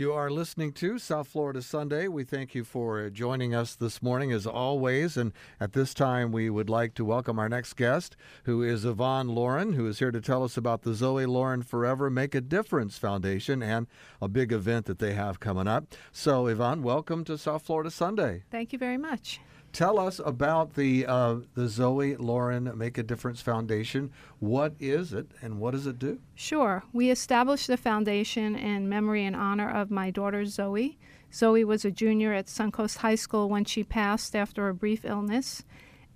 You are listening to South Florida Sunday. We thank you for uh, joining us this morning, as always. And at this time, we would like to welcome our next guest, who is Yvonne Loren, who is here to tell us about the Zoe Loren Forever Make a Difference Foundation and a big event that they have coming up. So, Yvonne, welcome to South Florida Sunday. Thank you very much. Tell us about the uh, the Zoe Loren Make a Difference Foundation. What is it, and what does it do? Sure. We established the foundation in memory and honor of my daughter Zoe. Zoe was a junior at Suncoast High School when she passed after a brief illness.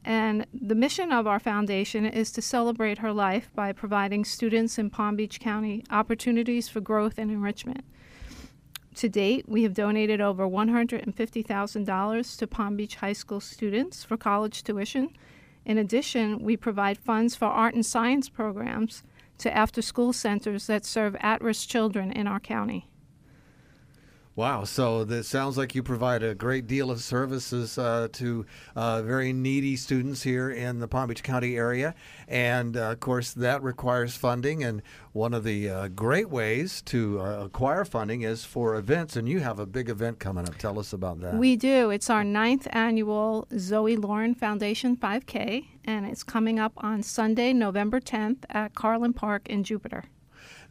And the mission of our foundation is to celebrate her life by providing students in Palm Beach County opportunities for growth and enrichment. To date, we have donated over $150,000 to Palm Beach High School students for college tuition. In addition, we provide funds for art and science programs to after school centers that serve at risk children in our county. Wow. So it sounds like you provide a great deal of services uh, to uh, very needy students here in the Palm Beach County area. And uh, of course, that requires funding. And one of the uh, great ways to uh, acquire funding is for events. And you have a big event coming up. Tell us about that. We do. It's our ninth annual Zoe Loren Foundation 5K. And it's coming up on Sunday, November 10th at Carlin Park in Jupiter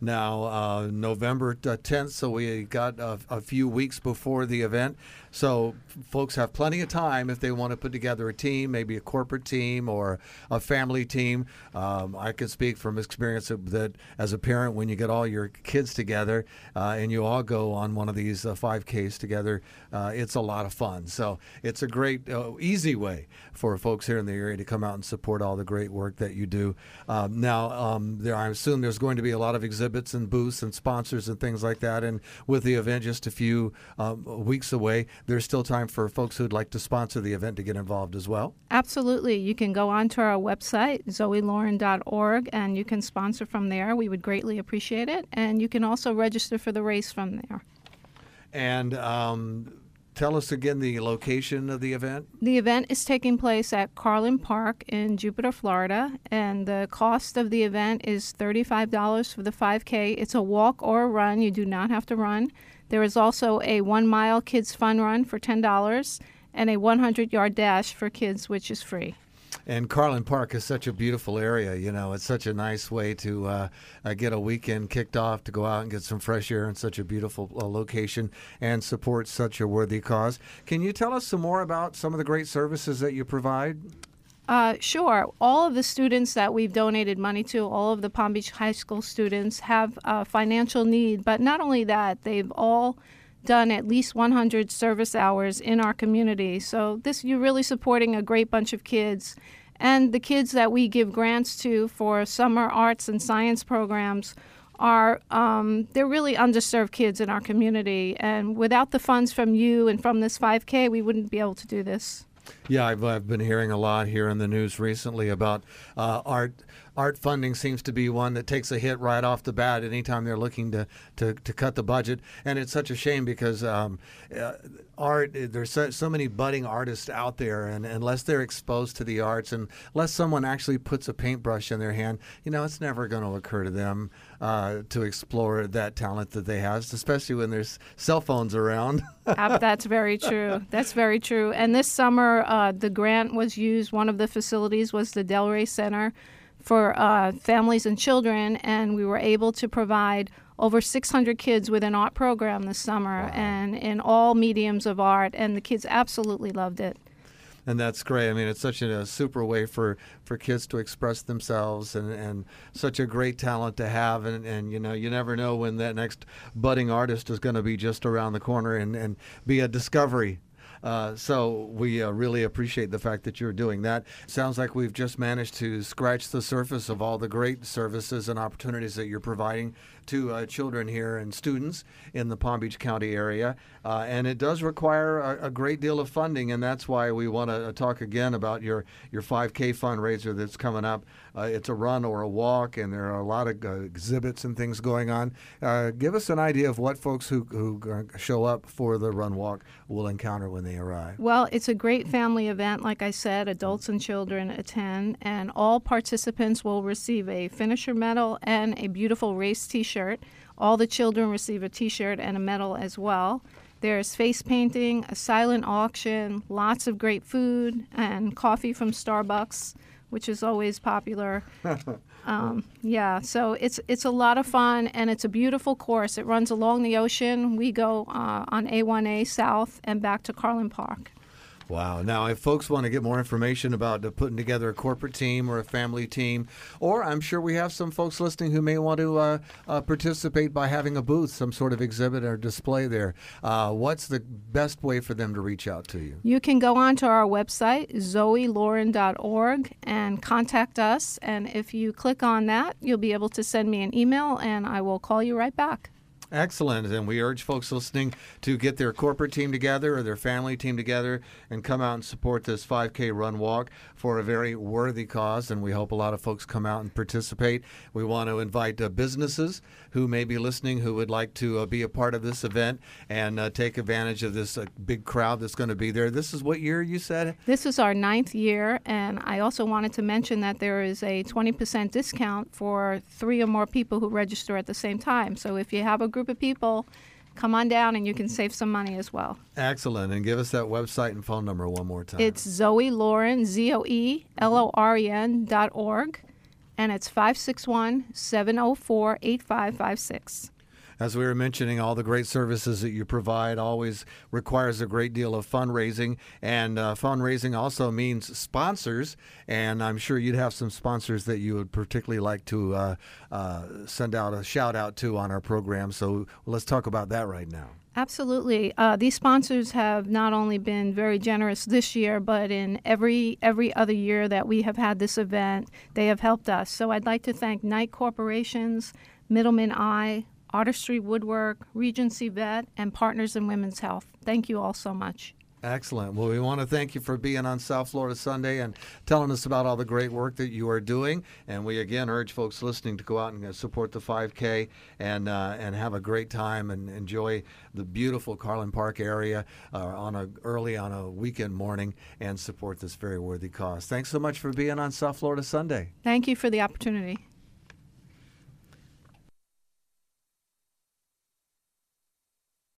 now, uh, November 10th, so we got a, a, few weeks before the event. So, folks have plenty of time if they want to put together a team, maybe a corporate team or a family team. Um, I can speak from experience that as a parent, when you get all your kids together uh, and you all go on one of these uh, 5Ks together, uh, it's a lot of fun. So, it's a great, uh, easy way for folks here in the area to come out and support all the great work that you do. Um, now, um, there, I assume there's going to be a lot of exhibits and booths and sponsors and things like that. And with the event just a few um, weeks away, there's still time for folks who'd like to sponsor the event to get involved as well? Absolutely. You can go onto our website, zoeloren.org, and you can sponsor from there. We would greatly appreciate it. And you can also register for the race from there. And um, tell us again the location of the event. The event is taking place at Carlin Park in Jupiter, Florida, and the cost of the event is $35 for the 5K. It's a walk or a run. You do not have to run. There is also a one mile kids fun run for $10 and a 100 yard dash for kids, which is free. And Carlin Park is such a beautiful area. You know, it's such a nice way to uh, uh, get a weekend kicked off to go out and get some fresh air in such a beautiful uh, location and support such a worthy cause. Can you tell us some more about some of the great services that you provide? Uh, sure. All of the students that we've donated money to, all of the Palm Beach High School students, have a financial need. But not only that, they've all done at least 100 service hours in our community. So this you're really supporting a great bunch of kids. And the kids that we give grants to for summer arts and science programs are um, they're really underserved kids in our community. And without the funds from you and from this 5K, we wouldn't be able to do this. Yeah, I've, I've been hearing a lot here in the news recently about uh, art. Art funding seems to be one that takes a hit right off the bat anytime they're looking to, to, to cut the budget. And it's such a shame because um, uh, art, there's so, so, many budding artists out there, and unless they're exposed to the arts and unless someone actually puts a paintbrush in their hand, you know, it's never going to occur to them uh, to explore that talent that they have, especially when there's cell phones around. That's very true. That's very true. And this summer, uh, the grant was used. One of the facilities was the Delray Center for uh, families and children, and we were able to provide over 600 kids with an art program this summer, wow. and in all mediums of art, and the kids absolutely loved it and that's great. I mean, it's such a, a, super way for, for kids to express themselves, and, and such a great talent to have. And, and you know, you never know when that next budding artist is going to be just around the corner and, and be a discovery uh, so we uh, really appreciate the fact that you're doing that. Sounds like we've just managed to scratch the surface of all the great services and opportunities that you're providing to uh, children here and students in the Palm Beach County area. Uh, and it does require a, a, great deal of funding, and that's why we want to talk again about your, your 5K fundraiser that's coming up. Uh, it's a run or a walk, and there are a lot of uh, exhibits and things going on. Uh, give us an idea of what folks who, who show up for the run walk will encounter when they arrive. Well, it's a great family event. Like I said, adults and children attend, and all participants will receive a finisher medal and a beautiful race t shirt. All the children receive a t shirt and a medal as well. There's face painting, a silent auction, lots of great food, and coffee from Starbucks, which is always popular. um, yeah, so it's it's a lot of fun, and it's a beautiful course. It runs along the ocean. We go uh, on A1A South and back to Carlin Park. Wow. Now, if folks want to get more information about putting together a corporate team or a family team, or I'm sure we have some folks listening who may want to uh, uh, participate by having a booth, some sort of exhibit or display there, uh, what's the best way for them to reach out to you? You can go on to our website, zoeloren.org, and contact us. And if you click on that, you'll be able to send me an email, and I will call you right back. Excellent. And we urge folks listening to get their corporate team together or their family team together and come out and support this 5K run walk for a very worthy cause. And we hope a lot of folks come out and participate. We want to invite uh, businesses who may be listening who would like to uh, be a part of this event and uh, take advantage of this uh, big crowd that's going to be there. This is what year you said? This is our ninth year. And I also wanted to mention that there is a 20% discount for three or more people who register at the same time. So if you have a group group of people, come on down and you can save some money as well. Excellent. And give us that website and phone number one more time. It's Zoe Loren, Z O E L O R E N dot org, and it's 561 704 8556 as we were mentioning, all the great services that you provide always requires a great deal of fundraising, and uh, fundraising also means sponsors. And I'm sure you'd have some sponsors that you would particularly like to uh, uh, send out a shout out to on our program. So let's talk about that right now. Absolutely. Uh, these sponsors have not only been very generous this year, but in every every other year that we have had this event, they have helped us. So I'd like to thank Knight Corporations, Middleman Eye, Artistry Woodwork, Regency Vet, and Partners in Women's Health. Thank you all so much. Excellent. Well, we want to thank you for being on South Florida Sunday and telling us about all the great work that you are doing. And we again urge folks listening to go out and uh, support the 5K and uh, and have a great time and enjoy the beautiful Carlin Park area uh, on a early on a weekend morning and support this very worthy cause. Thanks so much for being on South Florida Sunday. Thank you for the opportunity.